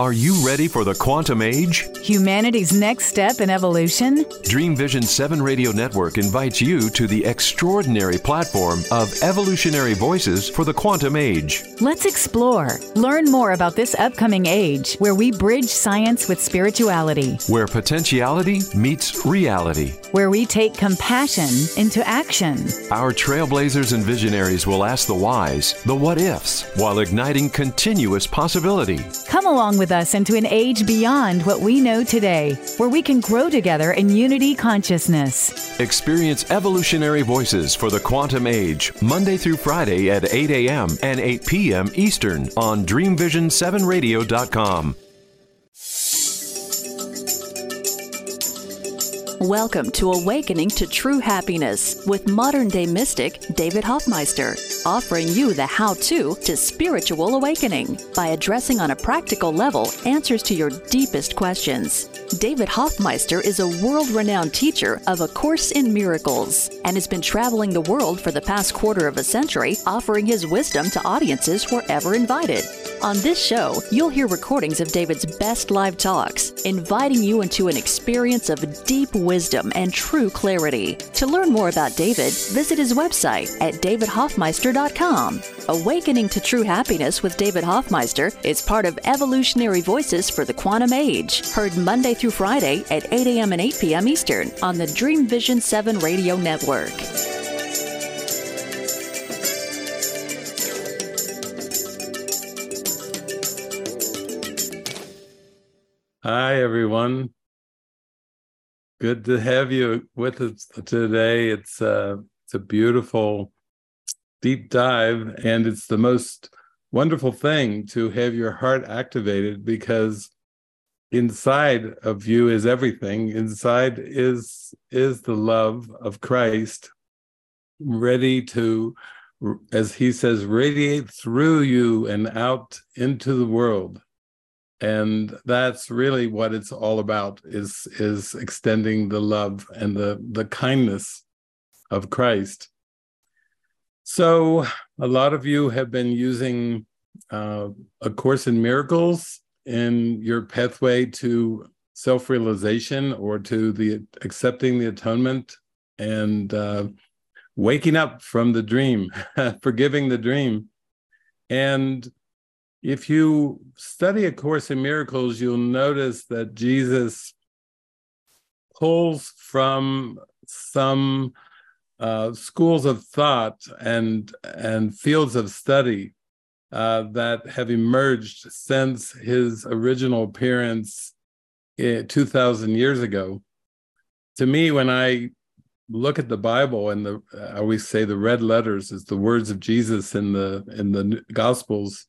Are you ready for the quantum age? Humanity's next step in evolution? Dream Vision 7 Radio Network invites you to the extraordinary platform of evolutionary voices for the quantum age. Let's explore. Learn more about this upcoming age where we bridge science with spirituality, Where potentiality meets reality. where we take compassion into action. Our trailblazers and visionaries will ask the whys, the what ifs, while igniting continuous possibility. Come along with us into an age beyond what we know today, where we can grow together in unity consciousness. Experience evolutionary voices for the quantum age, Monday through Friday at 8 a.m. and 8 p.m. Eastern on DreamVision7Radio.com. Welcome to Awakening to True Happiness with modern day mystic David Hoffmeister, offering you the how to to spiritual awakening by addressing on a practical level answers to your deepest questions. David Hoffmeister is a world renowned teacher of A Course in Miracles and has been traveling the world for the past quarter of a century, offering his wisdom to audiences wherever invited. On this show, you'll hear recordings of David's best live talks, inviting you into an experience of deep wisdom and true clarity. To learn more about David, visit his website at davidhoffmeister.com. Awakening to True Happiness with David Hoffmeister is part of Evolutionary Voices for the Quantum Age, heard Monday through Friday at 8 a.m. and 8 p.m. Eastern on the Dream Vision 7 radio network. Hi, everyone. Good to have you with us today. It's uh, it's a beautiful deep dive, and it's the most wonderful thing to have your heart activated because inside of you is everything. Inside is is the love of Christ, ready to, as he says, radiate through you and out into the world and that's really what it's all about is is extending the love and the the kindness of Christ so a lot of you have been using uh, a course in miracles in your pathway to self-realization or to the accepting the atonement and uh, waking up from the dream forgiving the dream. And if you study A Course in Miracles, you'll notice that Jesus pulls from some uh, schools of thought and and fields of study uh, that have emerged since his original appearance uh, 2,000 years ago. To me, when I look at the Bible and the I always say the red letters is the words of Jesus in the in the Gospels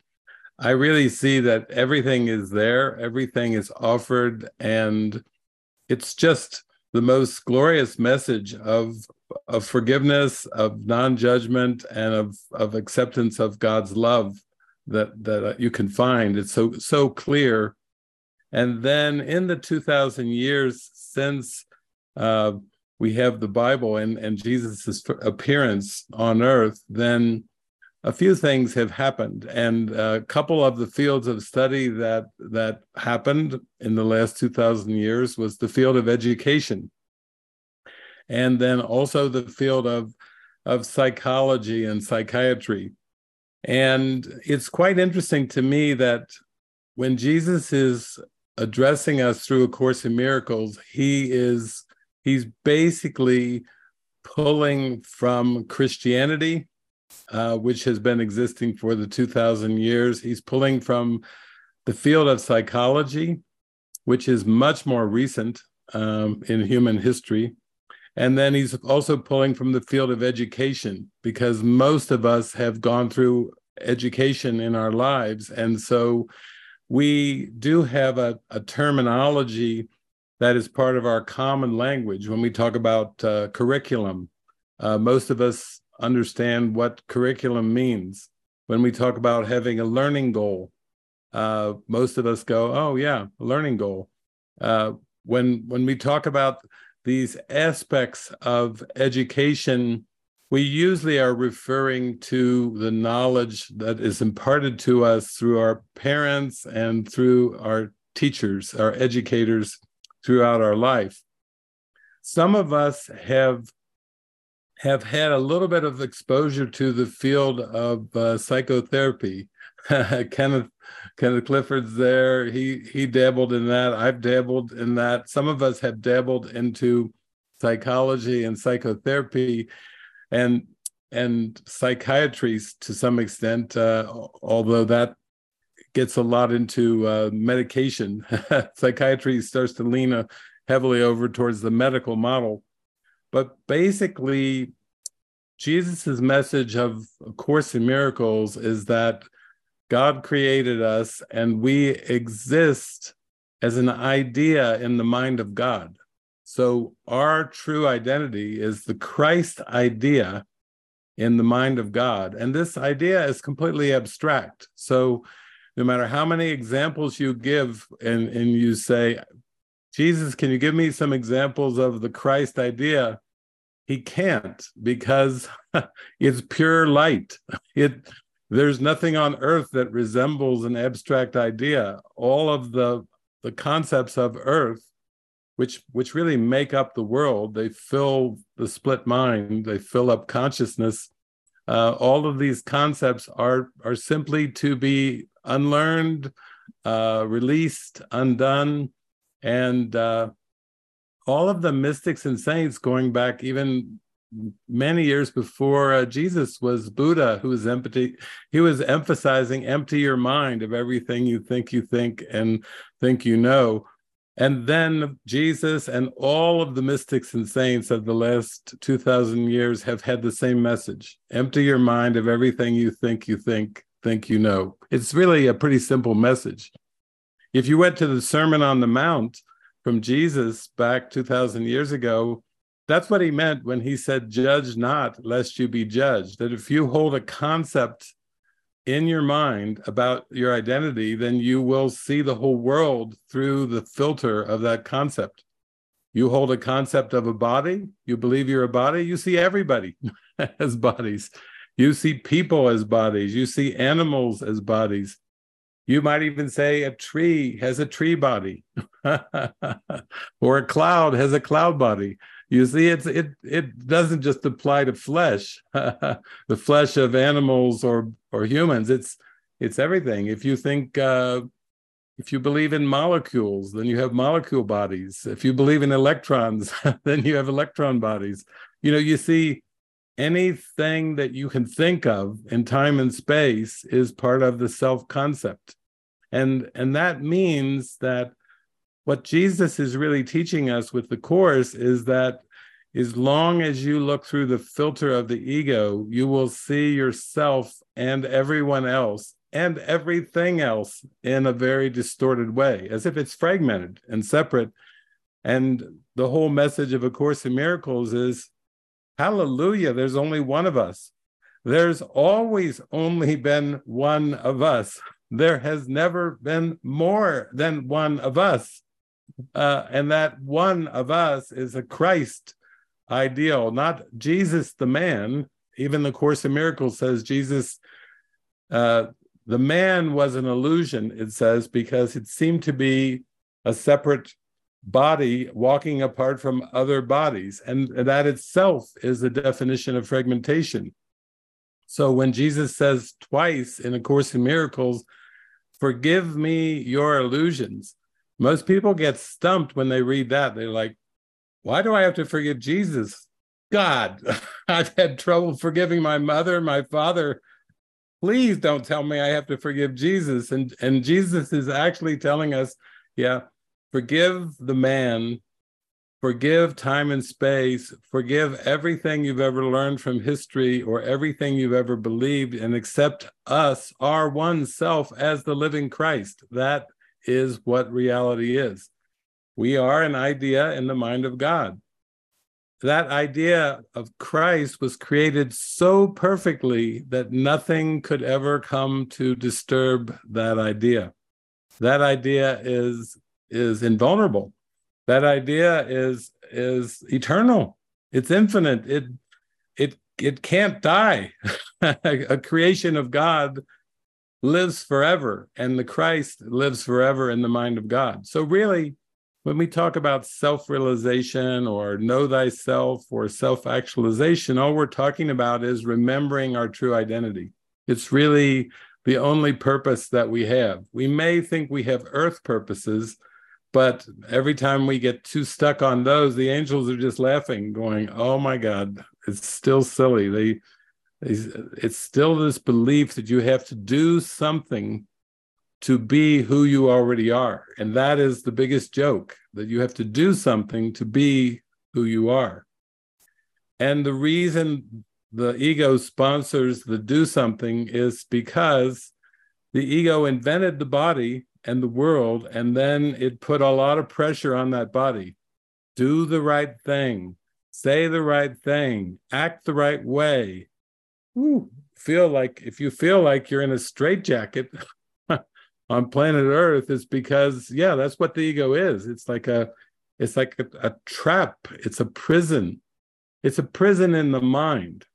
I really see that everything is there, everything is offered, and it's just the most glorious message of of forgiveness, of non-judgment, and of of acceptance of God's love that that you can find. It's so so clear. And then in the two thousand years since uh, we have the Bible and and Jesus's appearance on earth, then a few things have happened and a couple of the fields of study that that happened in the last 2000 years was the field of education. And then also the field of of psychology and psychiatry. And it's quite interesting to me that when jesus is addressing us through a course in miracles he is he's basically pulling from christianity uh, which has been existing for the 2000 years. He's pulling from the field of psychology, which is much more recent um, in human history. And then he's also pulling from the field of education because most of us have gone through education in our lives. And so we do have a, a terminology that is part of our common language when we talk about uh, curriculum. Uh, most of us understand what curriculum means. When we talk about having a learning goal, uh, most of us go, "Oh yeah, a learning goal." Uh, when when we talk about these aspects of education we usually are referring to the knowledge that is imparted to us through our parents and through our teachers, our educators throughout our life. Some of us have have had a little bit of exposure to the field of uh, psychotherapy. Kenneth Kenneth Clifford's there. He he dabbled in that. I've dabbled in that. Some of us have dabbled into psychology and psychotherapy, and and psychiatry to some extent. Uh, although that gets a lot into uh, medication, psychiatry starts to lean uh, heavily over towards the medical model. But basically, Jesus' message of A Course in Miracles is that God created us and we exist as an idea in the mind of God. So our true identity is the Christ idea in the mind of God. And this idea is completely abstract. So no matter how many examples you give and, and you say, Jesus, can you give me some examples of the Christ idea? He can't because it's pure light. It there's nothing on earth that resembles an abstract idea. All of the the concepts of earth, which which really make up the world, they fill the split mind, they fill up consciousness. Uh, all of these concepts are are simply to be unlearned, uh, released, undone, and uh, all of the mystics and saints going back even many years before uh, Jesus was Buddha, who was empty. He was emphasizing empty your mind of everything you think you think and think you know. And then Jesus and all of the mystics and saints of the last 2,000 years have had the same message empty your mind of everything you think you think, think you know. It's really a pretty simple message. If you went to the Sermon on the Mount from Jesus back 2,000 years ago, that's what he meant when he said, Judge not, lest you be judged. That if you hold a concept in your mind about your identity, then you will see the whole world through the filter of that concept. You hold a concept of a body, you believe you're a body, you see everybody as bodies. You see people as bodies, you see animals as bodies. You might even say a tree has a tree body, or a cloud has a cloud body. You see, it's it it doesn't just apply to flesh, the flesh of animals or or humans. It's it's everything. If you think uh, if you believe in molecules, then you have molecule bodies. If you believe in electrons, then you have electron bodies. You know, you see anything that you can think of in time and space is part of the self concept and and that means that what jesus is really teaching us with the course is that as long as you look through the filter of the ego you will see yourself and everyone else and everything else in a very distorted way as if it's fragmented and separate and the whole message of a course in miracles is Hallelujah, there's only one of us. There's always only been one of us. There has never been more than one of us. Uh, and that one of us is a Christ ideal, not Jesus the man. Even the Course in Miracles says Jesus, uh, the man was an illusion, it says, because it seemed to be a separate body walking apart from other bodies. And that itself is the definition of fragmentation. So when Jesus says twice in A Course in Miracles, forgive me your illusions, most people get stumped when they read that. They're like, why do I have to forgive Jesus? God, I've had trouble forgiving my mother, my father. Please don't tell me I have to forgive Jesus. And, and Jesus is actually telling us, yeah, Forgive the man, forgive time and space, forgive everything you've ever learned from history or everything you've ever believed, and accept us, our one self, as the living Christ. That is what reality is. We are an idea in the mind of God. That idea of Christ was created so perfectly that nothing could ever come to disturb that idea. That idea is is invulnerable. That idea is is eternal. It's infinite. It it it can't die. a creation of God lives forever, and the Christ lives forever in the mind of God. So, really, when we talk about self realization or know thyself or self actualization, all we're talking about is remembering our true identity. It's really the only purpose that we have. We may think we have earth purposes, but every time we get too stuck on those, the angels are just laughing, going, "Oh my God, it's still silly." They, it's still this belief that you have to do something to be who you already are, and that is the biggest joke that you have to do something to be who you are. And the reason the ego sponsors the do something is because the ego invented the body and the world, and then it put a lot of pressure on that body. Do the right thing, say the right thing, act the right way. Feel like if you feel like you're in a straitjacket on planet Earth, it's because yeah, that's what the ego is. It's like a it's like a, a trap, it's a prison. It's a prison in the mind.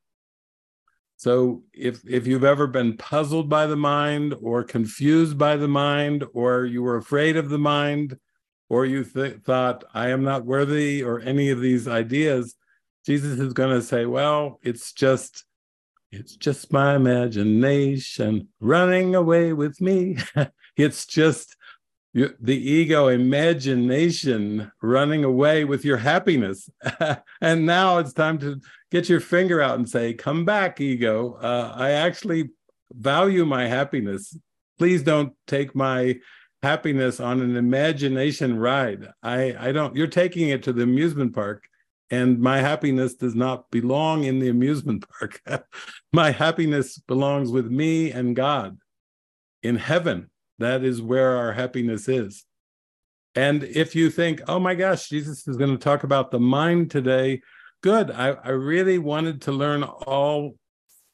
So if if you've ever been puzzled by the mind or confused by the mind or you were afraid of the mind or you th- thought I am not worthy or any of these ideas, Jesus is going to say, well, it's just it's just my imagination running away with me. it's just you, the ego imagination running away with your happiness. and now it's time to get your finger out and say, Come back, ego. Uh, I actually value my happiness. Please don't take my happiness on an imagination ride. I, I don't, you're taking it to the amusement park. And my happiness does not belong in the amusement park. my happiness belongs with me and God in heaven that is where our happiness is. And if you think, oh my gosh, Jesus is going to talk about the mind today, good. I, I really wanted to learn all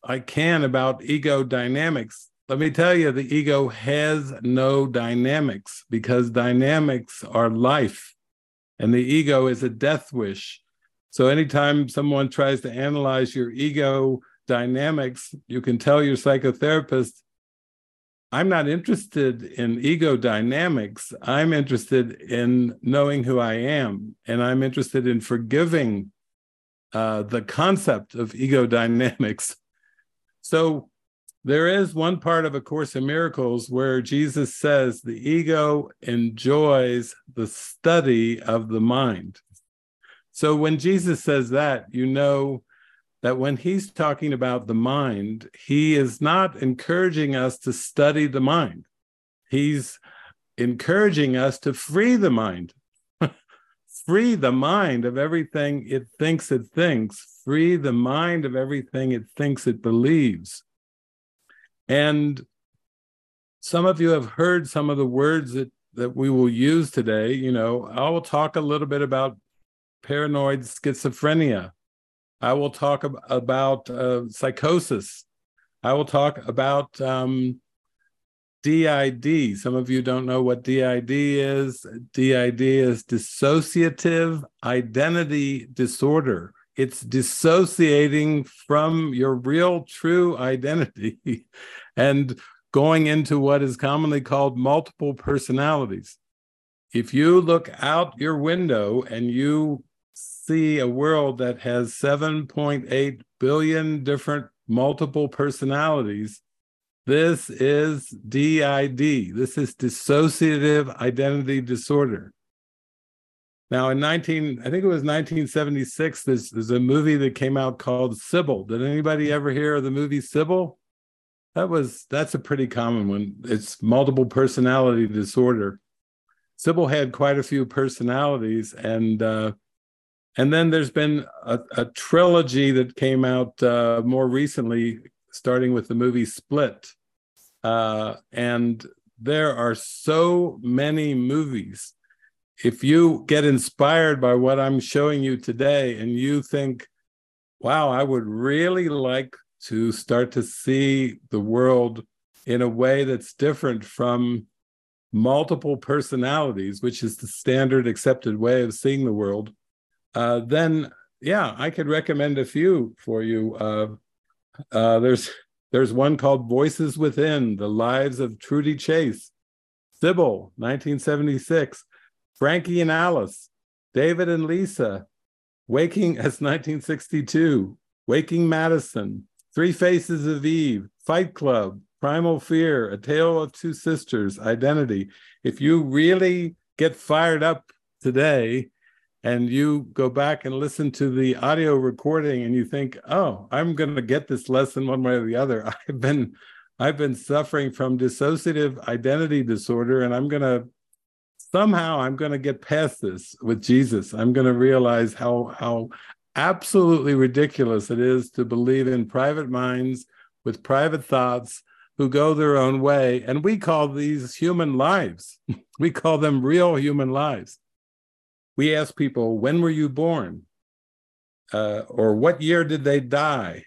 I can about ego dynamics. Let me tell you, the ego has no dynamics because dynamics are life, and the ego is a death wish. So, anytime someone tries to analyze your ego dynamics, you can tell your psychotherapist, I'm not interested in ego dynamics. I'm interested in knowing who I am, and I'm interested in forgiving uh, the concept of ego dynamics. So there is one part of A Course in Miracles where Jesus says the ego enjoys the study of the mind. So when Jesus says that, you know that when he's talking about the mind, he is not encouraging us to study the mind. He's encouraging us to free the mind. free the mind of everything it thinks it thinks, free the mind of everything it thinks it believes. And some of you have heard some of the words that, that we will use today. You know, I will talk a little bit about paranoid schizophrenia I will talk ab- about uh, psychosis. I will talk about um, DID. Some of you don't know what DID is. DID is dissociative identity disorder. It's dissociating from your real true identity and going into what is commonly called multiple personalities. If you look out your window and you see a world that has 7.8 billion different multiple personalities. This is DID. This is dissociative identity disorder. Now, in 19, I think it was 1976, there's, there's a movie that came out called Sybil. Did anybody ever hear of the movie Sybil? That was that's a pretty common one. It's multiple personality disorder. Sybil had quite a few personalities, and uh, and then there's been a, a trilogy that came out uh, more recently, starting with the movie Split. Uh, and there are so many movies. If you get inspired by what I'm showing you today and you think, wow, I would really like to start to see the world in a way that's different from multiple personalities, which is the standard accepted way of seeing the world, uh, then yeah, I could recommend a few for you. Uh, uh, there's there's one called Voices Within: The Lives of Truddi Chase, Sybil, 1976, Frankie and Alice, David and Lisa, Waking as 1962, Waking Madison, Three Faces of Eve, Fight Club, Primal Fear, A Tale of Two Sisters, Identity. If you really get fired up today and you go back and listen to the audio recording and you think, "Oh, I'm going to get this lesson one way or the other." I've been I've been suffering from dissociative identity disorder and I'm going to somehow I'm going to get past this with Jesus. I'm going to realize how how absolutely ridiculous it is to believe in private minds with private thoughts who go their own way. And we call these human lives, we call them real human lives. We ask people, when were you born? Uh, or what year did they die?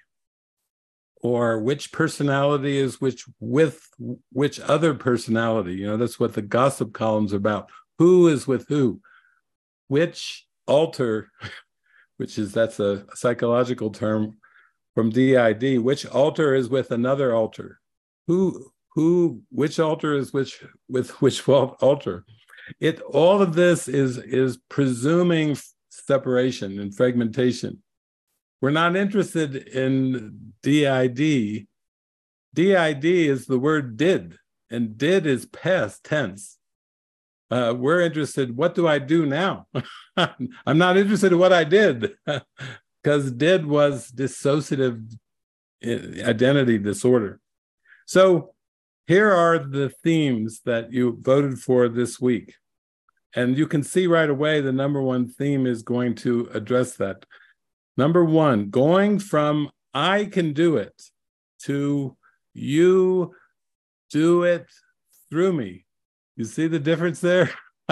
Or which personality is which with which other personality? You know, that's what the gossip columns are about. Who is with who? Which alter which is that's a psychological term from DID, which alter is with another alter? Who who which alter is which with which alter? It all of this is is presuming separation and fragmentation. We're not interested in DID. DID is the word did, and did is past tense uh, we're interested what do i do now i'm not interested in what i did because did was dissociative uh, identity disorder so here are the themes that you voted for this week and you can see right away the number one theme is going to address that number one going from i can do it to you do it through me you see the difference there?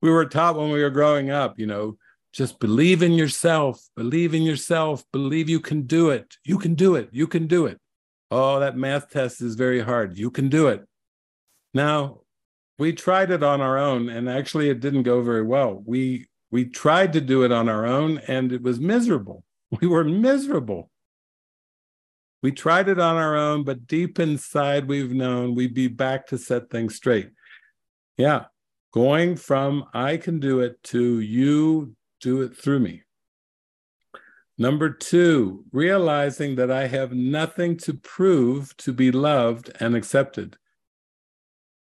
we were taught when we were growing up, you know, just believe in yourself, believe in yourself, believe you can do it. You can do it. You can do it. Oh, that math test is very hard. You can do it. Now, we tried it on our own and actually it didn't go very well. We we tried to do it on our own and it was miserable. We were miserable. We tried it on our own, but deep inside, we've known we'd be back to set things straight. Yeah, going from I can do it to you do it through me. Number two, realizing that I have nothing to prove to be loved and accepted.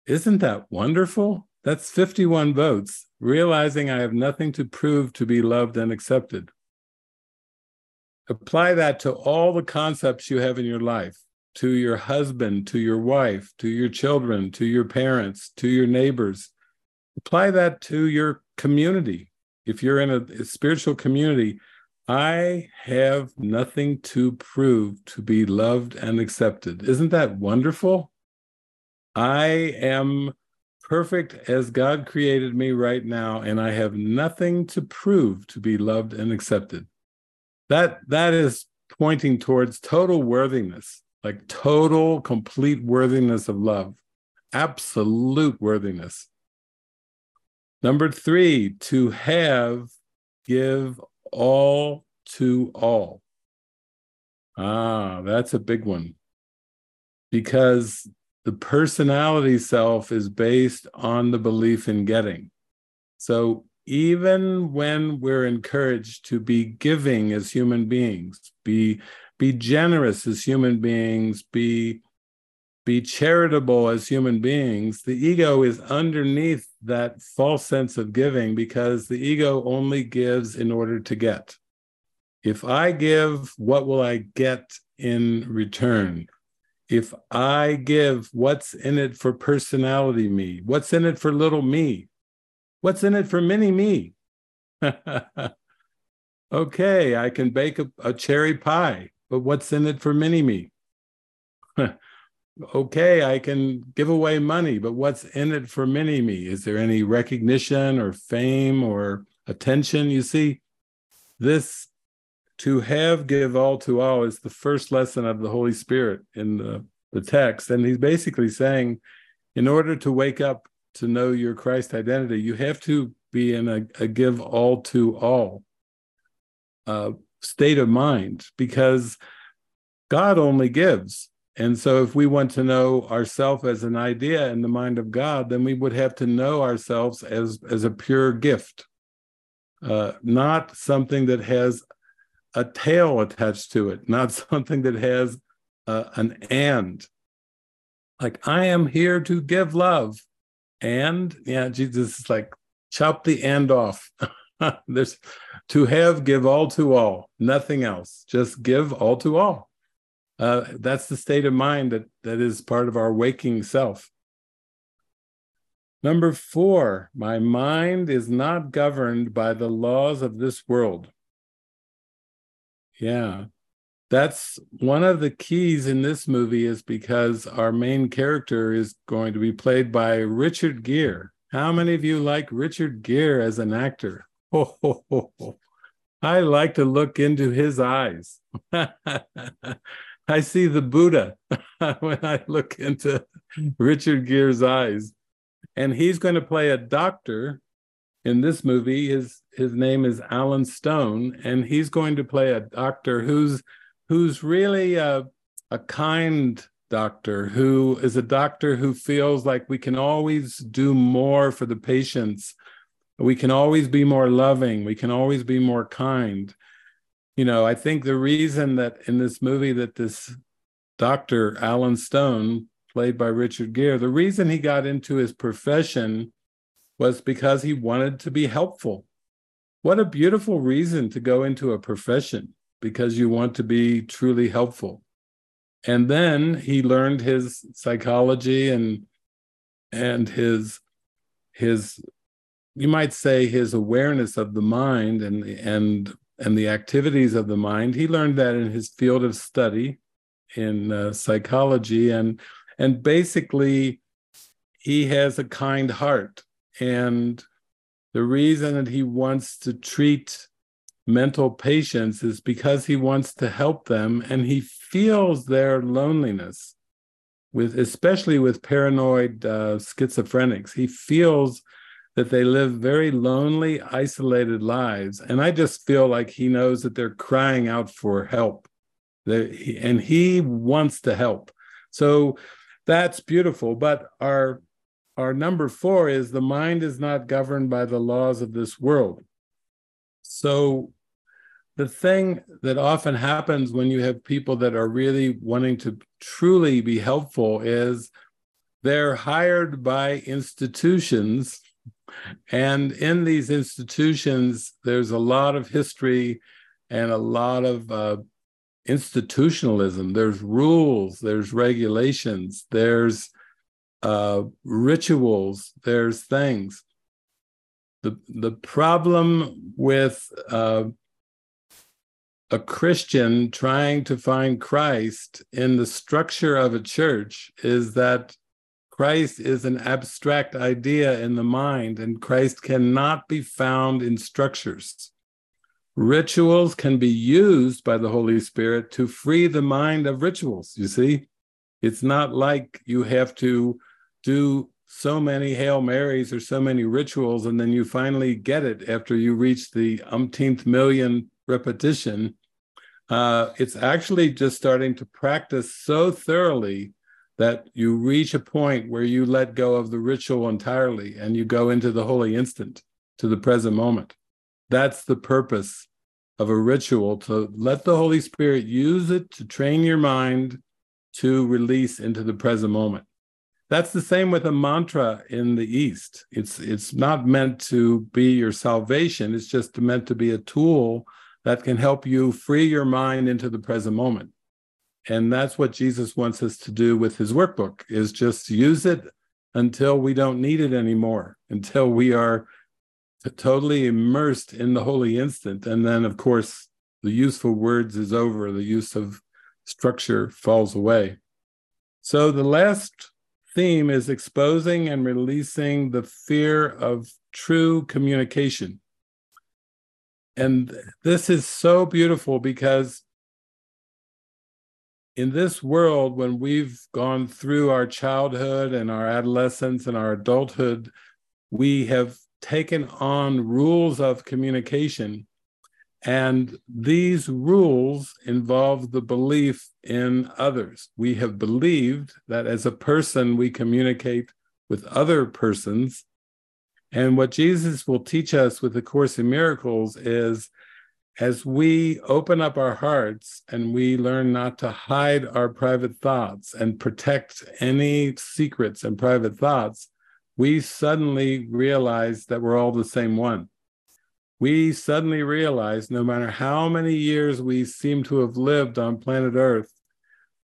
Isn't that wonderful? That's 51 votes, realizing I have nothing to prove to be loved and accepted. Apply that to all the concepts you have in your life to your husband, to your wife, to your children, to your parents, to your neighbors. Apply that to your community. If you're in a, spiritual community, I have nothing to prove to be loved and accepted. Isn't that wonderful? I am perfect as God created me right now, and I have nothing to prove to be loved and accepted that that is pointing towards total worthiness like total complete worthiness of love absolute worthiness number three to have give all to all. Ah that's a big one. Because the personality self is based on the belief in getting. So even when we're encouraged to be giving as human beings, be be generous as human beings, be be charitable as human beings, the ego is underneath that false sense of giving because the ego only gives in order to get. If I give, what will I get in return? If I give, what's in it for personality me? What's in it for little me? What's in it for mini me? okay, I can bake a, a, cherry pie, but what's in it for mini me? okay, I can give away money, but what's in it for mini me? Is there any recognition or fame or attention? You see, this to have, give all to all is the first lesson of the Holy Spirit in the, the text. And he's basically saying, in order to wake up to know your Christ identity, you have to be in a, a give all to all uh, state of mind because God only gives. And so, if we want to know ourselves as an idea in the mind of God, then we would have to know ourselves as, as a pure gift, uh, not something that has a tail attached to it, not something that has uh, an and. Like, I am here to give love. And yeah, Jesus is like, chop the end off. There's to have, give all to all, nothing else. Just give all to all. Uh, that's the state of mind that, that is part of our waking self. Number four, my mind is not governed by the laws of this world. Yeah, that's one of the keys in this movie is because our main character is going to be played by Richard Gere. How many of you like Richard Gere as an actor? Oh, oh. I like to look into his eyes. I see the Buddha when I look into Richard Gere's eyes. And he's going to play a doctor in this movie. His his name is Alan Stone, and he's going to play a doctor who's who's really a, a kind doctor, who is a doctor who feels like we can always do more for the patients. We can always be more loving. We can always be more kind. You know, I think the reason that in this movie that this doctor, Alan Stone, played by Richard Gere, the reason he got into his profession was because he wanted to be helpful. What a beautiful reason to go into a profession because you want to be truly helpful. And then he learned his psychology and and his his you might say his awareness of the mind and and and the activities of the mind. He learned that in his field of study in uh, psychology and and basically he has a kind heart and the reason that he wants to treat mental patients is because he wants to help them and he feels their loneliness with especially with paranoid uh, schizophrenics he feels that they live very lonely isolated lives and i just feel like he knows that they're crying out for help they, and he wants to help so that's beautiful but our our number four is the mind is not governed by the laws of this world. So, the thing that often happens when you have people that are really wanting to truly be helpful is they're hired by institutions. And in these institutions, there's a lot of history and a lot of uh, institutionalism. There's rules, there's regulations, there's uh, rituals, there's things. The, the problem with uh, a Christian trying to find Christ in the structure of a church is that Christ is an abstract idea in the mind, and Christ cannot be found in structures. Rituals can be used by the Holy Spirit to free the mind of rituals, you see? It's not like you have to do so many Hail Marys or so many rituals, and then you finally get it after you reach the umpteenth million repetition. Uh, it's actually just starting to practice so thoroughly that you reach a point where you let go of the ritual entirely and you go into the holy instant, to the present moment. That's the purpose of a ritual to let the Holy Spirit use it to train your mind to release into the present moment. That's the same with a mantra in the East. It's it's not meant to be your salvation. It's just meant to be a tool that can help you free your mind into the present moment. And that's what Jesus wants us to do with his workbook is just use it until we don't need it anymore, until we are totally immersed in the holy instant. And then of course the useful words is over, the use of structure falls away. So the last theme is exposing and releasing the fear of true communication. And this is so beautiful because in this world, when we've gone through our childhood and our adolescence and our adulthood, we have taken on rules of communication. And these rules involve the belief in others. We have believed that as a person, we communicate with other persons. And what Jesus will teach us with the Course in Miracles is as we open up our hearts and we learn not to hide our private thoughts and protect any secrets and private thoughts, we suddenly realize that we're all the same one. We suddenly realize no matter how many years we seem to have lived on planet Earth,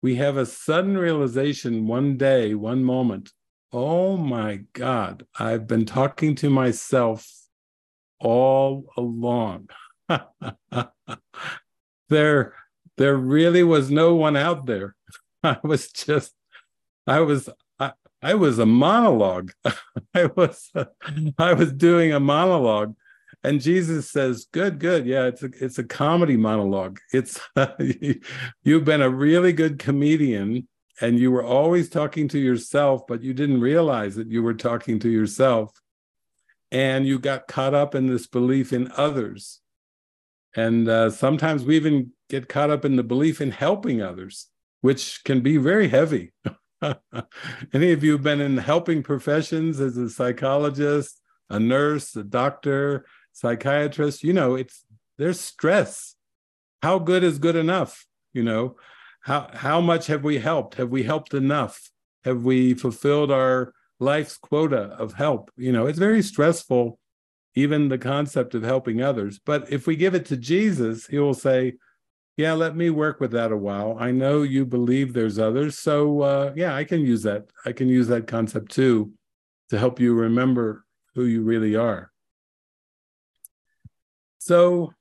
we have a sudden realization one day, one moment. Oh my God, I've been talking to myself all along. there, there really was no one out there. I was just, I was, I, I was a monologue. I was, I was doing a monologue, and Jesus says, "Good, good, yeah, it's a, it's a comedy monologue. It's you've been a really good comedian." And you were always talking to yourself, but you didn't realize that you were talking to yourself. And you got caught up in this belief in others and uh, sometimes we even get caught up in the belief in helping others, which can be very heavy. Any of you have been in helping professions as a psychologist, a nurse, a doctor, psychiatrist? You know, it's there's stress. How good is good enough? You know, how how much have we helped? Have we helped enough? Have we fulfilled our life's quota of help? You know, it's very stressful even the concept of helping others. But if we give it to Jesus, he will say, Yeah, let me work with that a while. I know you believe there's others. So, uh, yeah, I can use that. I can use that concept too to help you remember who you really are. So,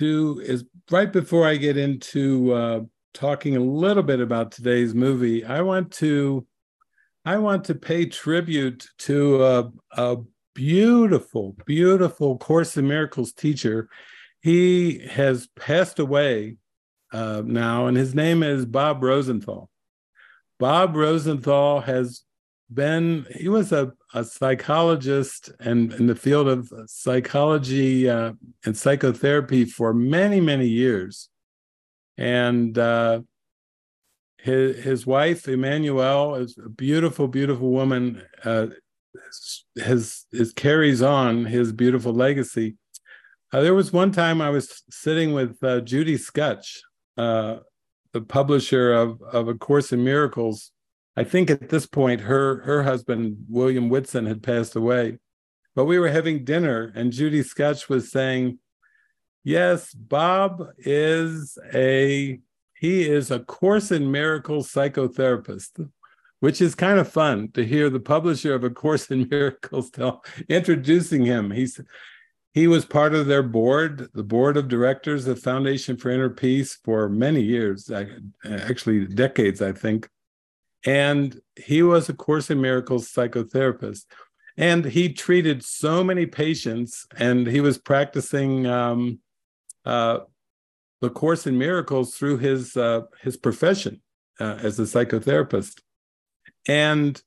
to is right before I get into uh, talking a little bit about today's movie, I want to I want to pay tribute to a, a beautiful, beautiful Course in Miracles teacher. He has passed away uh, now, and his name is Bob Rosenthal. Bob Rosenthal has been, he was a, a psychologist and in the field of psychology uh, and psychotherapy for many, many years. And uh, his, his wife, Emmanuel, is a beautiful, beautiful woman. Has carries on his beautiful legacy. Uh, there was one time I was sitting with uh, Judy Skutch, uh, the publisher of of A Course in Miracles. I think at this point her her husband William Whitson had passed away, but we were having dinner and Judy Skutch was saying, "Yes, Bob is a he is a Course in Miracles psychotherapist." Which is kind of fun to hear the publisher of A Course in Miracles tell introducing him. He's he was part of their board, the board of directors of Foundation for Inner Peace for many years, actually decades, I think. And he was a Course in Miracles psychotherapist. And he treated so many patients, and he was practicing um, uh, the Course in Miracles through his uh, his profession uh, as a psychotherapist and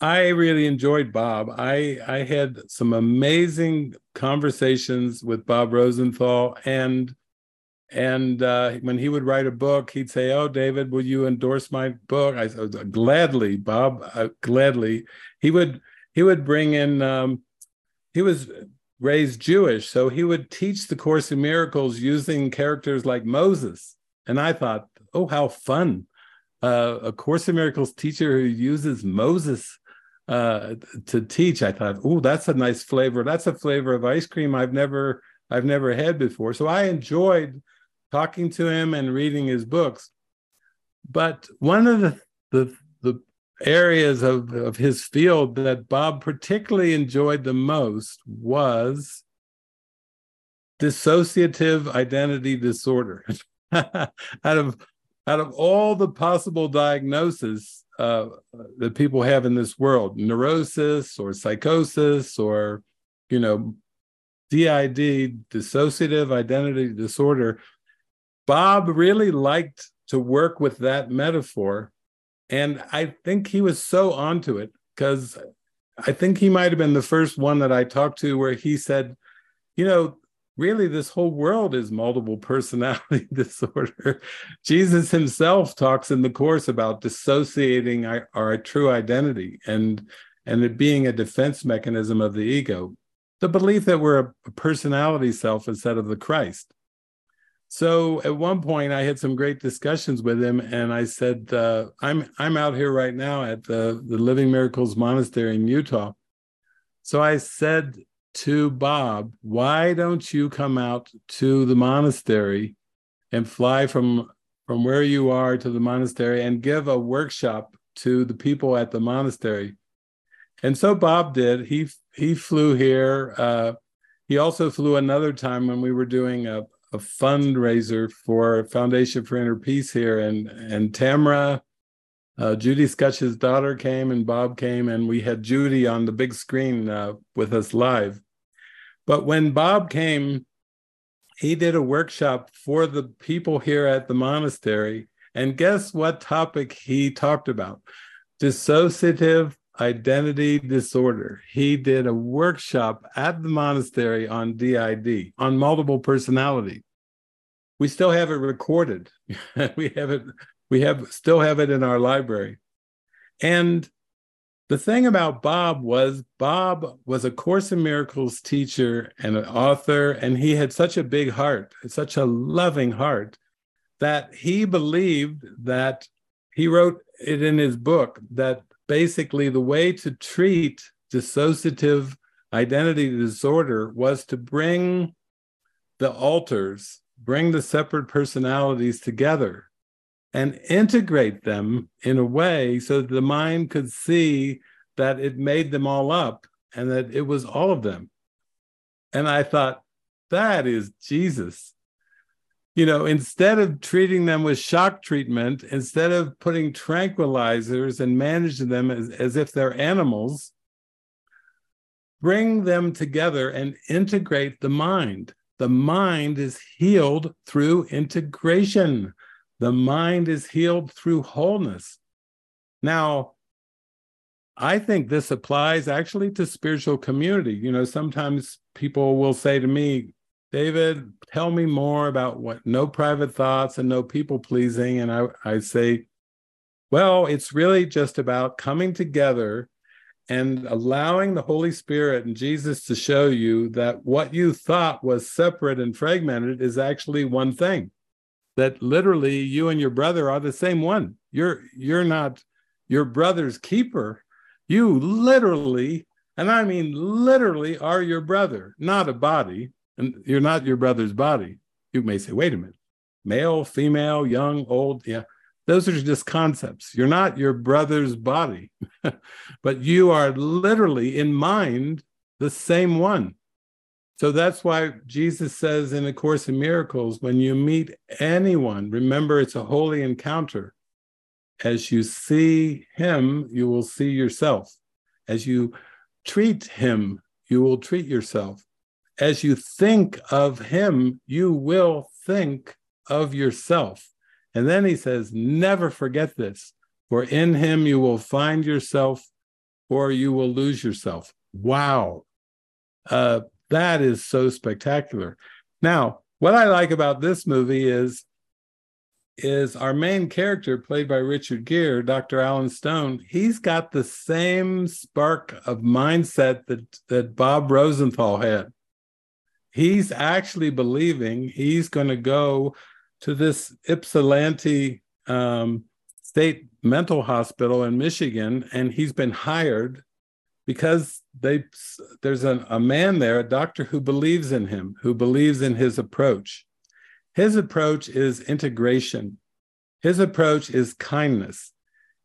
I really enjoyed Bob. I I had some amazing conversations with Bob Rosenthal, and and uh, when he would write a book, he'd say, "Oh, David, will you endorse my book?" I said, "Gladly, Bob, uh, gladly." He would he would bring in. Um, he was raised Jewish, so he would teach the Course in Miracles using characters like Moses, and I thought, "Oh, how fun!" Uh, a Course in Miracles teacher who uses Moses uh, to teach. I thought, oh, that's a nice flavor. That's a flavor of ice cream I've never I've never had before. So I enjoyed talking to him and reading his books. But one of the the, the areas of, of his field that Bob particularly enjoyed the most was dissociative identity disorder. Out of out of all the possible diagnoses uh, that people have in this world, neurosis or psychosis or, you know, DID, dissociative identity disorder, Bob really liked to work with that metaphor. And I think he was so onto it because I think he might have been the first one that I talked to where he said, you know, really this whole world is multiple personality disorder. Jesus himself talks in the course about dissociating our, our, true identity and and it being a defense mechanism of the ego. The belief that we're a, personality self instead of the Christ. So at one point, I had some great discussions with him, and I said, uh, "I'm I'm out here right now at the the Living Miracles Monastery in Utah." So I said to Bob, "Why don't you come out to the monastery and fly from from where you are to the monastery and give a workshop to the people at the monastery?" And so Bob did. He he flew here. Uh, he also flew another time when we were doing a, a fundraiser for Foundation for Inner Peace here, and and Tamra, uh, Judy Skutch's daughter came, and Bob came, and we had Judy on the big screen uh, with us live. But when Bob came, he did a workshop for the people here at the monastery, and guess what topic he talked about? Dissociative identity disorder. He did a workshop at the monastery on DID, on multiple personality. We still have it recorded. we have it, we have still have it in our library. And the thing about Bob was Bob was a Course in Miracles teacher and an author, and he had such a big heart, such a loving heart, that he believed that he wrote it in his book that basically the way to treat dissociative identity disorder was to bring the alters, bring the separate personalities together and integrate them in a way so that the mind could see that it made them all up and that it was all of them. And I thought, that is Jesus you know, instead of treating them with shock treatment, instead of putting tranquilizers and managing them as, as if they're animals, bring them together and integrate the mind. The mind is healed through integration. The mind is healed through wholeness. Now, I think this applies actually to spiritual community. You know, sometimes people will say to me, David, tell me more about what no private thoughts and no people pleasing. And I, I say, well, it's really just about coming together and allowing the Holy Spirit and Jesus to show you that what you thought was separate and fragmented is actually one thing. That literally you and your brother are the same one. You're you're not your brother's keeper. You literally, and I mean literally, are your brother, not a body, and you're not your brother's body. You may say, wait a minute, male, female, young, old, yeah. Those are just concepts. You're not your brother's body, but you are literally in mind the same one. So that's why Jesus says in A Course in Miracles when you meet anyone, remember it's a holy encounter. As you see him, you will see yourself. As you treat him, you will treat yourself as you think of him, you will think of yourself. And then he says, Never forget this, for in him you will find yourself or you will lose yourself. Wow. Uh, that is so spectacular. Now, what I like about this movie is is our main character played by Richard Gere, Dr. Alan Stone. He's got the same spark of mindset that that Bob Rosenthal had he's actually believing he's going to go to this Ypsilanti um, state mental hospital in Michigan, and he's been hired because they there's a, a man there, a doctor who believes in him, who believes in his approach. His approach is integration. His approach is kindness.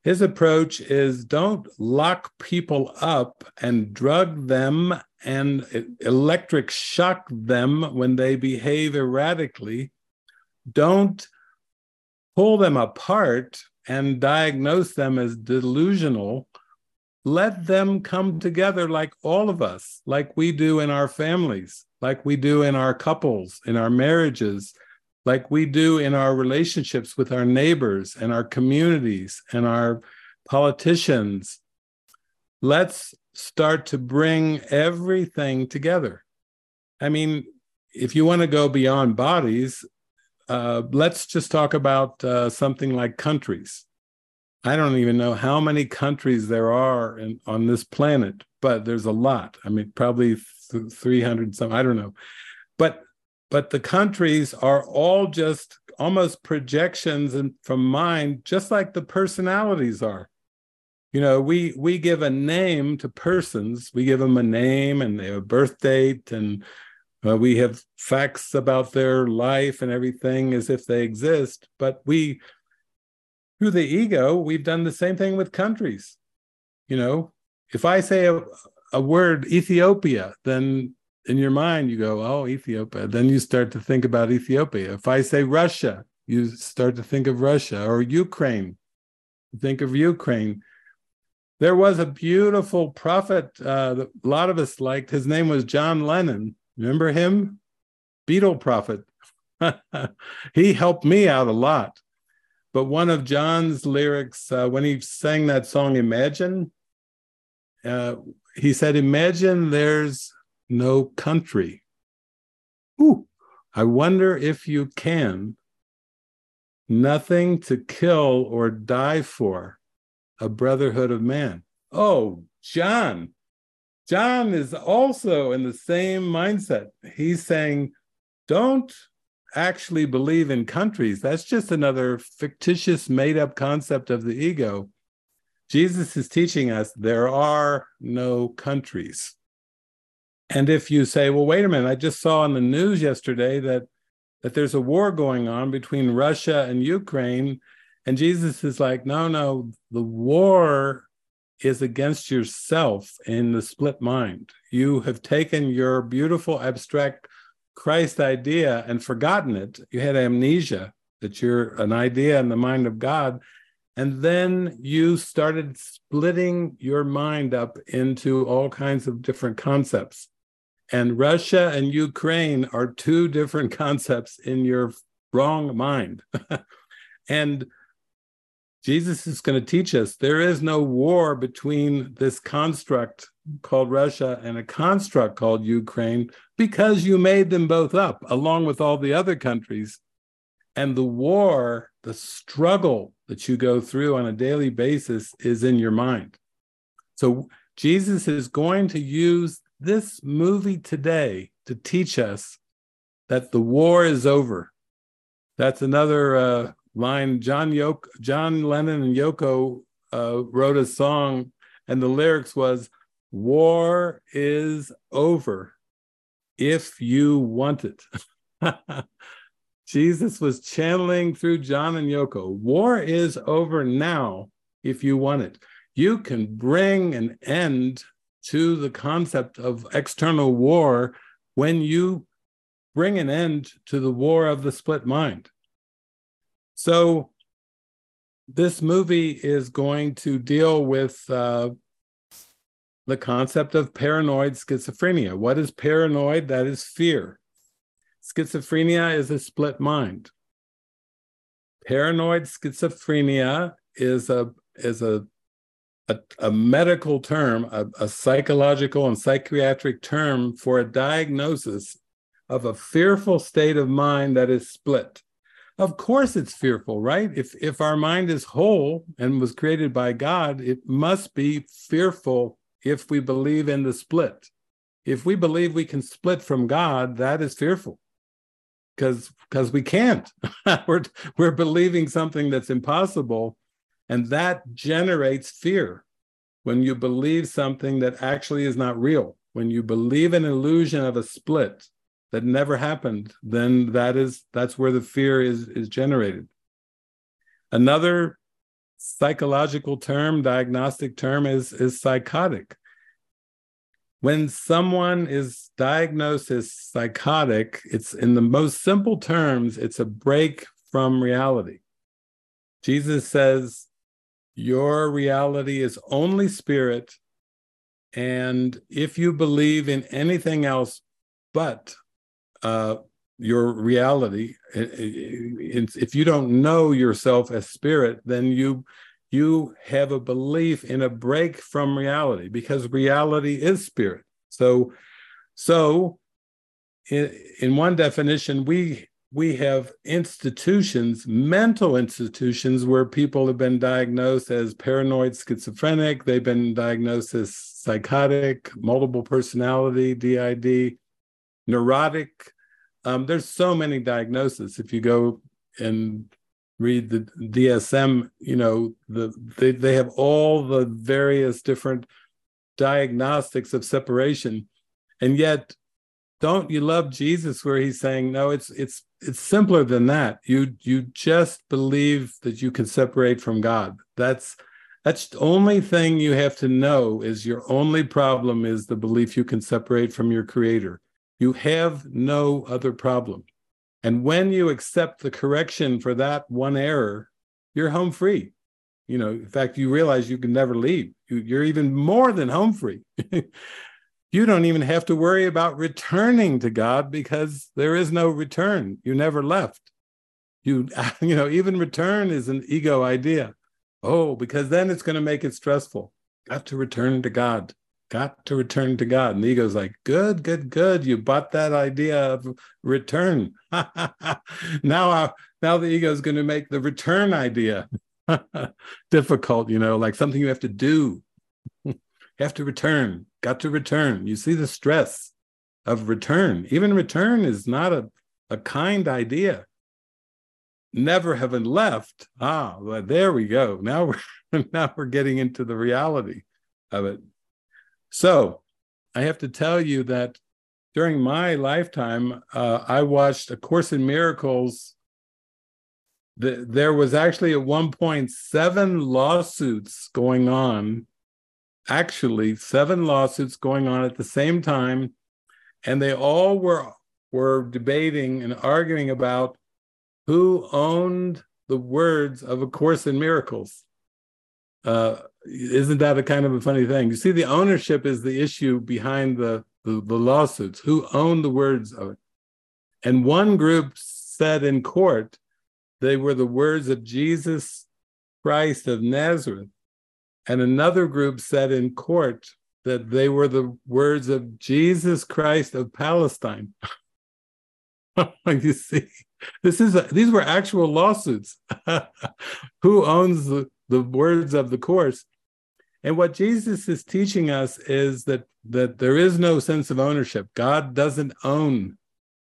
His approach is don't lock people up and drug them and electric shock them when they behave erratically. Don't pull them apart and diagnose them as delusional. Let them come together like all of us, like we do in our families, like we do in our couples, in our marriages, like we do in our relationships with our neighbors and our communities and our politicians. Let's start to bring everything together. I mean, if you want to go beyond bodies, uh, let's just talk about uh, something like countries. I don't even know how many countries there are in, on this planet, but there's a lot. I mean, probably th- 300 some, I don't know. But but the countries are all just almost projections and from mind, just like the personalities are. You know, we we give a name to persons. We give them a name and they have a birth date and uh, we have facts about their life and everything as if they exist. But we, through the ego, we've done the same thing with countries. You know, if I say a, a word Ethiopia, then in your mind you go, oh, Ethiopia. Then you start to think about Ethiopia. If I say Russia, you start to think of Russia or Ukraine. Think of Ukraine. There was a beautiful prophet uh, that a lot of us liked. His name was John Lennon Remember him? Beatle prophet. he helped me out a lot. But one of John's lyrics, uh, when he sang that song, Imagine, uh, he said, Imagine there's no country. Ooh, I wonder if you can. Nothing to kill or die for, a brotherhood of man. Oh, John, John is also in the same mindset. He's saying, don't actually believe in countries. That's just another fictitious, made up concept of the ego. Jesus is teaching us there are no countries. And if you say, well, wait a minute, I just saw on the news yesterday that, that there's a war going on between Russia and Ukraine. And Jesus is like, no, no, the war is against yourself in the split mind. You have taken your beautiful abstract Christ idea and forgotten it. You had amnesia that you're an idea in the mind of God. And then you started splitting your mind up into all kinds of different concepts. And Russia and Ukraine are two different concepts in your wrong mind. and Jesus is going to teach us there is no war between this construct called Russia and a construct called Ukraine because you made them both up along with all the other countries. And the war, the struggle that you go through on a daily basis is in your mind. So Jesus is going to use this movie today to teach us that the war is over. That's another uh, line John Yoko, John Lennon and Yoko uh, wrote a song, and the lyrics was "War is over if you want it." Jesus was channeling through John and Yoko. War is over now if you want it. You can bring an end to the concept of external war when you bring an end to the war of the split mind. So, this movie is going to deal with uh, the concept of paranoid schizophrenia. What is paranoid? That is fear. Schizophrenia is a split mind. Paranoid schizophrenia is a is a a, a medical term, a, a psychological and psychiatric term for a diagnosis of a fearful state of mind that is split. Of course it's fearful, right? If if our mind is whole and was created by God, it must be fearful if we believe in the split. If we believe we can split from God, that is fearful. Because because we can't. we're we're believing something that's impossible and that generates fear. When you believe something that actually is not real, when you believe an illusion of a split, that never happened, then that is that's where the fear is is generated. Another psychological term, diagnostic term is is psychotic. When someone is diagnosed as psychotic, it's in the most simple terms, it's a break from reality. Jesus says, Your reality is only spirit. And if you believe in anything else but uh, your reality. If you don't know yourself as spirit, then you you have a belief in a break from reality because reality is spirit. So, so in, in one definition, we we have institutions, mental institutions, where people have been diagnosed as paranoid schizophrenic, they've been diagnosed as psychotic, multiple personality, DID, neurotic. Um, there's so many diagnoses. If you go and read the DSM, you know, the they, they have all the various different diagnostics of separation. And yet, don't you love Jesus where he's saying, no, it's it's it's simpler than that. You you just believe that you can separate from God. That's that's the only thing you have to know is your only problem is the belief you can separate from your creator. You have no other problem. And when you accept the correction for that one error, you're home free. You know, in fact, you realize you can never leave. You, are even more than home free. you don't even have to worry about returning to God because there is no return. You never left. You, you know, even return is an ego idea. Oh, because then it's going to make it stressful. Got to return to God got to return to God. And the ego's like, good, good, good. You bought that idea of return. now, uh, now the ego is going to make the return idea difficult, you know, like something you have to do. you have to return, got to return. You see the stress of return. Even return is not a, a kind idea. Never having left. Ah, well, there we go. Now we're now we're getting into the reality of it. So I have to tell you that during my lifetime, uh, I watched A Course in Miracles. The, there was actually at one point seven lawsuits going on, actually, seven lawsuits going on at the same time. And they all were, were debating and arguing about who owned the words of A Course in Miracles. Uh, isn't that a kind of a funny thing? You see, the ownership is the issue behind the, the, the lawsuits. Who owned the words of it? And one group said in court they were the words of Jesus Christ of Nazareth. And another group said in court that they were the words of Jesus Christ of Palestine. you see, this is a, these were actual lawsuits. Who owns the, the words of the course? And what Jesus is teaching us is that that there is no sense of ownership. God doesn't own.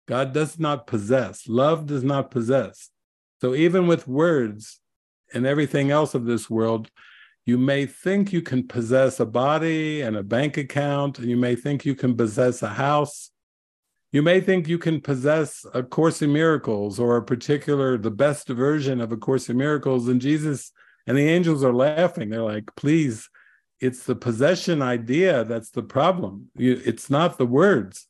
God does not possess. Love does not possess. So even with words and everything else of this world, you may think you can possess a body and a bank account, and you may think you can possess a house. You may think you can possess a Course in Miracles or a particular, the best version of a Course in Miracles. And Jesus and the angels are laughing. They're like, please, it's the possession idea that's the problem. It's not the words.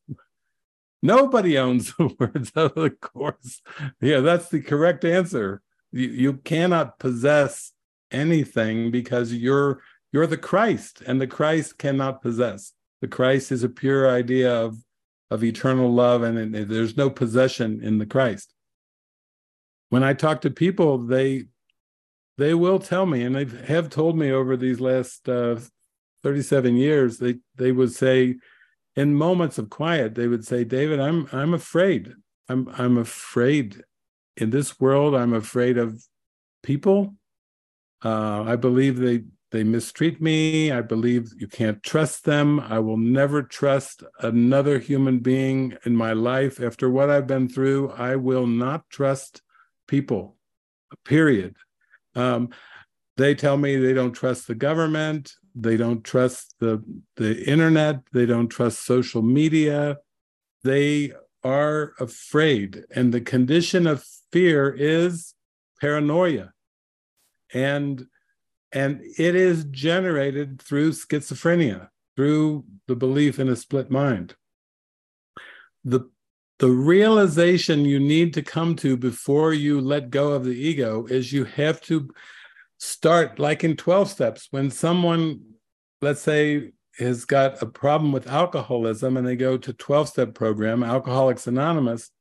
Nobody owns the words of the course. Yeah, that's the correct answer. You, you cannot possess anything because you're you're the Christ, and the Christ cannot possess. The Christ is a pure idea of of eternal love, and, and there's no possession in the Christ. When I talk to people, they they will tell me, and they have told me over these last uh, 37 years, they they would say, in moments of quiet, they would say, David, I'm I'm afraid. I'm I'm afraid. In this world, I'm afraid of people. Uh, I believe they they mistreat me. I believe you can't trust them. I will never trust another human being in my life. After what I've been through, I will not trust people, period. Um, they tell me they don't trust the government, they don't trust the the internet, they don't trust social media. They are afraid, and the condition of fear is paranoia, and and it is generated through schizophrenia, through the belief in a split mind. The the realization you need to come to before you let go of the ego is you have to start like in 12 steps when someone let's say has got a problem with alcoholism and they go to 12 step program alcoholics anonymous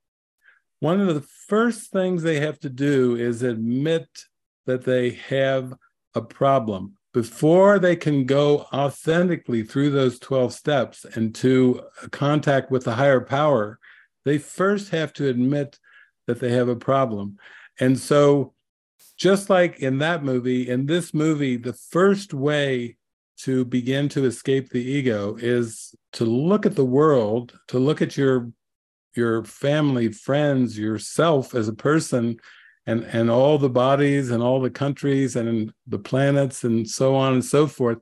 one of the first things they have to do is admit that they have a problem, before they can go authentically through those 12 steps and to contact with the higher power, they first have to admit that they have a problem. And so, just like in that movie, in this movie, the first way to begin to escape the ego is to look at the world, to look at your your family, friends, yourself as a person, and and all the bodies and all the countries and the planets and so on and so forth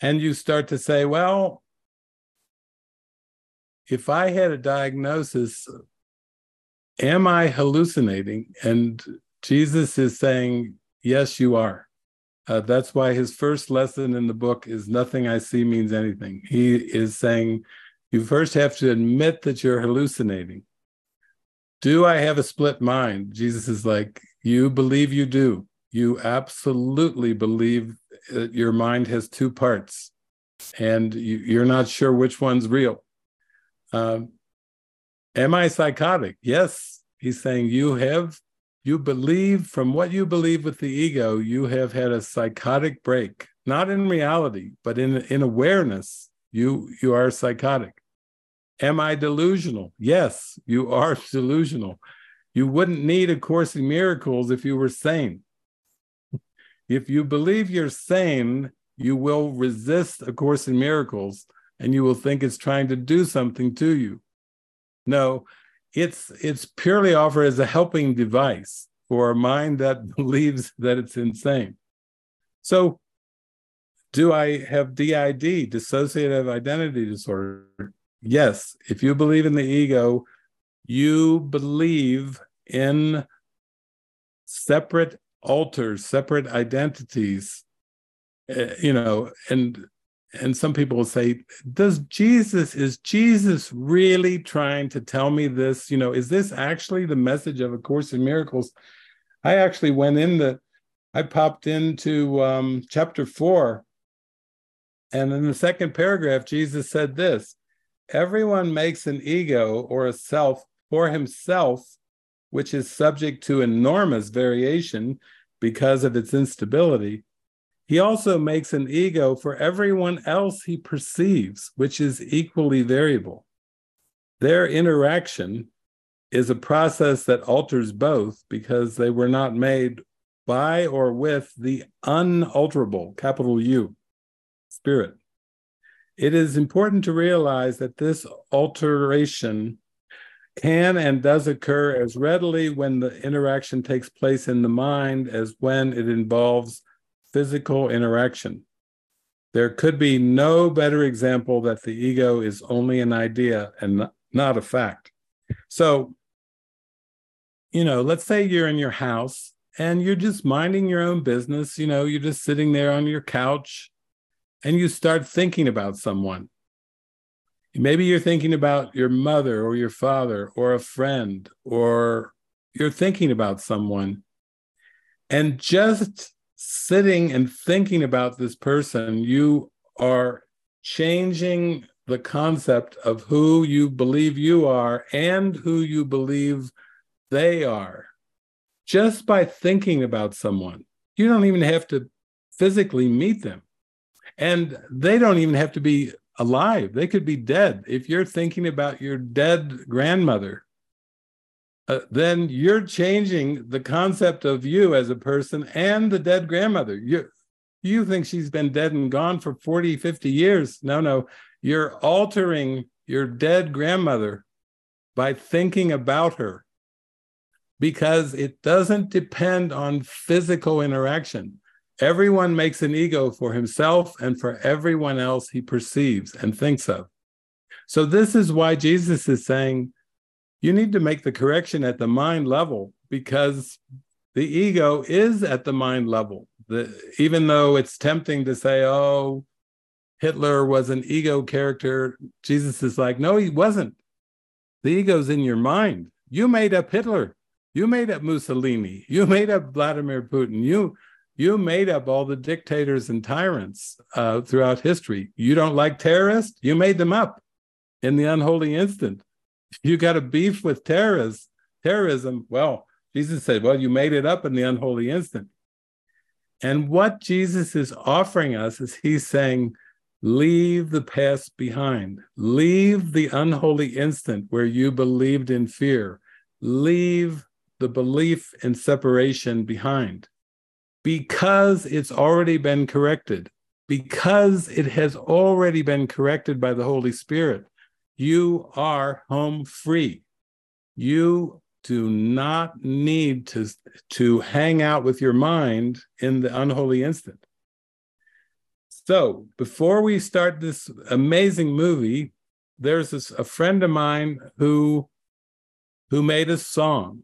and you start to say well if i had a diagnosis am i hallucinating and jesus is saying yes you are uh, that's why his first lesson in the book is nothing i see means anything he is saying you first have to admit that you're hallucinating do I have a split mind? Jesus is like, You believe you do. You absolutely believe that your mind has two parts and you, are not sure which one's real. Um, am I psychotic? Yes. He's saying, You have, you believe from what you believe with the ego, you have had a psychotic break, not in reality, but in, in awareness. You, you are psychotic. Am I delusional? Yes, you are delusional. You wouldn't need A Course in Miracles if you were sane. If you believe you're sane, you will resist A Course in Miracles and you will think it's trying to do something to you. No, it's it's purely offered as a helping device for a mind that believes that it's insane. So do I have DID, dissociative identity disorder? yes, if you believe in the ego, you believe in separate alters, separate identities. Uh, you know, and and some people will say, does Jesus is Jesus really trying to tell me this? You know, is this actually the message of A Course in Miracles? I actually went in the, I popped into um, chapter four, and in the second paragraph, Jesus said this everyone makes an ego or a self for himself, which is subject to enormous variation because of its instability. He also makes an ego for everyone else he perceives, which is equally variable. Their interaction is a process that alters both because they were not made by or with the unalterable, capital U, spirit. It is important to realize that this alteration can and does occur as readily when the interaction takes place in the mind as when it involves physical interaction. There could be no better example that the ego is only an idea and not a fact. So, you know, let's say you're in your house and you're just minding your own business. You know, you're just sitting there on your couch and you start thinking about someone. Maybe you're thinking about your mother or your father or a friend, or you're thinking about someone. And just sitting and thinking about this person, you are changing the concept of who you believe you are and who you believe they are just by thinking about someone. You don't even have to physically meet them. And they don't even have to be alive, they could be dead. If you're thinking about your dead grandmother, uh, then you're changing the concept of you as a person and the dead grandmother. You, you think she's been dead and gone for 40, 50 years. No, no, you're altering your dead grandmother by thinking about her because it doesn't depend on physical interaction. Everyone makes an ego for himself and for everyone else he perceives and thinks of. So, this is why Jesus is saying you need to make the correction at the mind level because the ego is at the mind level. The, even though it's tempting to say, oh, Hitler was an ego character, Jesus is like, no, he wasn't. The ego's in your mind. You made up Hitler. You made up Mussolini. You made up Vladimir Putin. You you made up all the dictators and tyrants uh, throughout history. You don't like terrorists? You made them up in the unholy instant. You got a beef with terrorists, terrorism. Well, Jesus said, well, you made it up in the unholy instant. And what Jesus is offering us is he's saying, leave the past behind, leave the unholy instant where you believed in fear, leave the belief in separation behind because it's already been corrected, because it has already been corrected by the Holy Spirit. You are home free. You do not need to, to hang out with your mind in the unholy instant. So, before we start this amazing movie, there's this, a friend of mine who who made a song.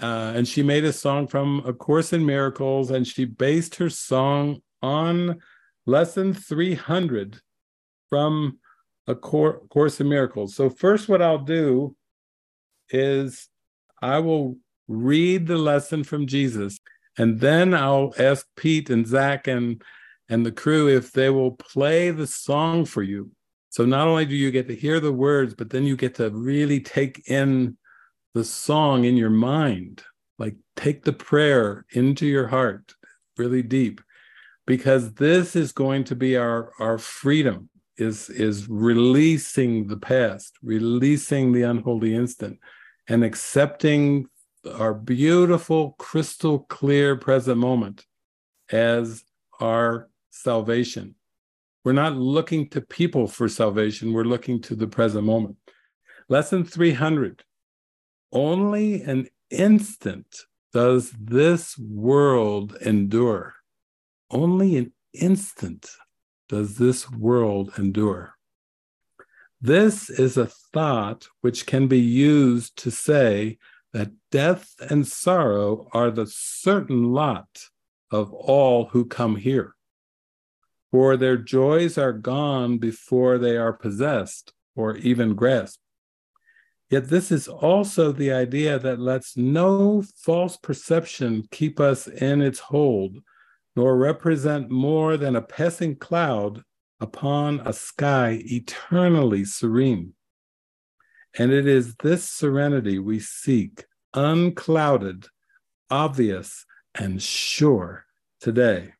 Uh, and she made a song from A Course in Miracles, and she based her song on lesson 300 from A Course in Miracles. So, first, what I'll do is I will read the lesson from Jesus, and then I'll ask Pete and Zach and and the crew if they will play the song for you. So not only do you get to hear the words, but then you get to really take in the song in your mind. Like take the prayer into your heart really deep, because this is going to be our our freedom is is releasing the past, releasing the unholy instant and accepting our beautiful, crystal clear present moment as our salvation. We're not looking to people for salvation, we're looking to the present moment. Lesson 300 Only an instant does this world endure. Only an instant does this world endure. This is a thought which can be used to say that death and sorrow are the certain lot of all who come here. For their joys are gone before they are possessed or even grasped. Yet this is also the idea that lets no false perception keep us in its hold, nor represent more than a passing cloud upon a sky eternally serene. And it is this serenity we seek, unclouded, obvious, and sure today.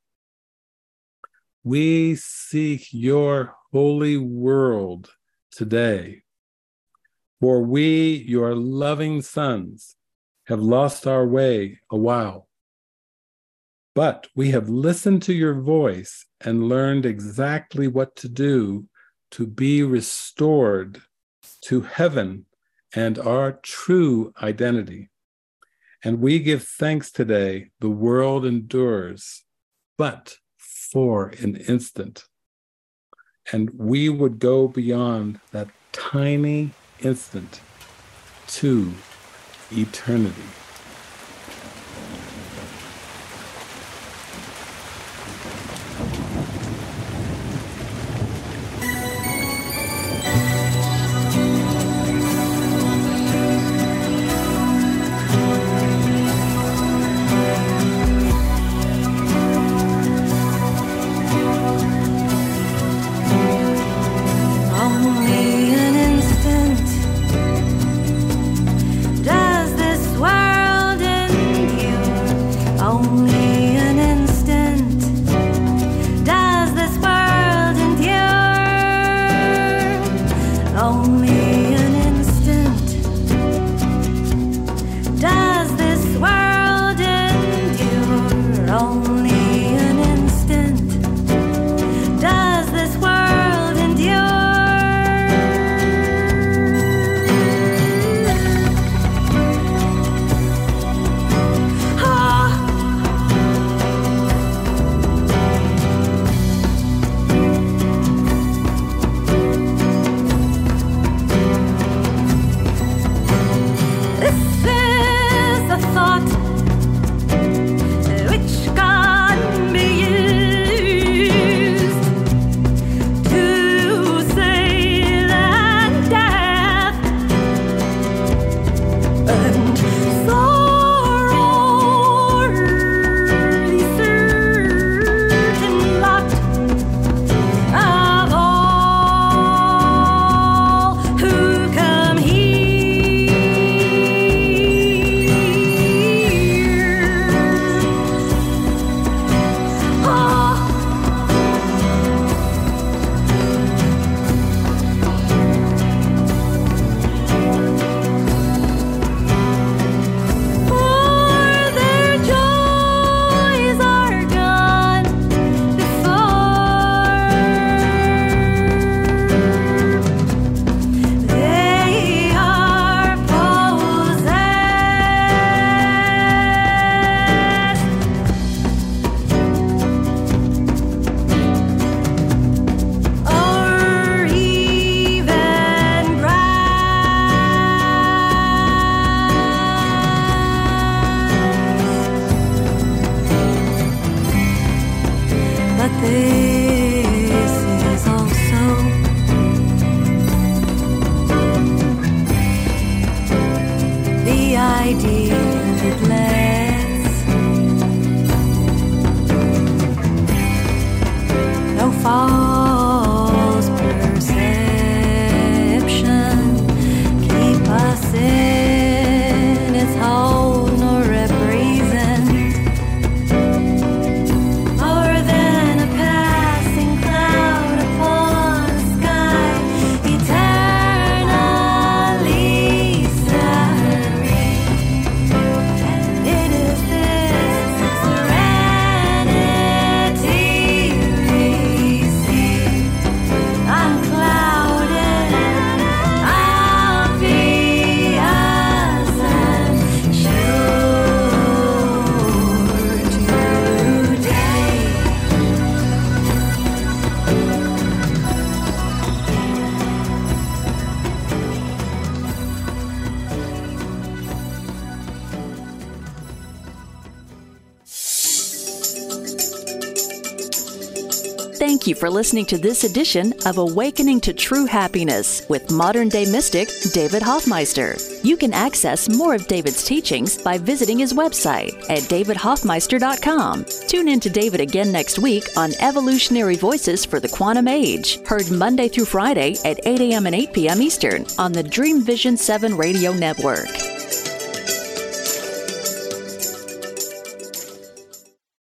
We seek your holy world today. For we, your loving sons, have lost our way a while. But we have listened to your voice and learned exactly what to do to be restored to heaven and our true identity. And we give thanks today, the world endures, but for an instant. And we would go beyond that tiny instant to eternity. For listening to this edition of Awakening to True Happiness with modern day mystic David Hoffmeister. You can access more of David's teachings by visiting his website at davidhoffmeister.com. Tune in to David again next week on Evolutionary Voices for the Quantum Age, heard Monday through Friday at 8 a.m. and 8 p.m. Eastern on the Dream Vision 7 radio network.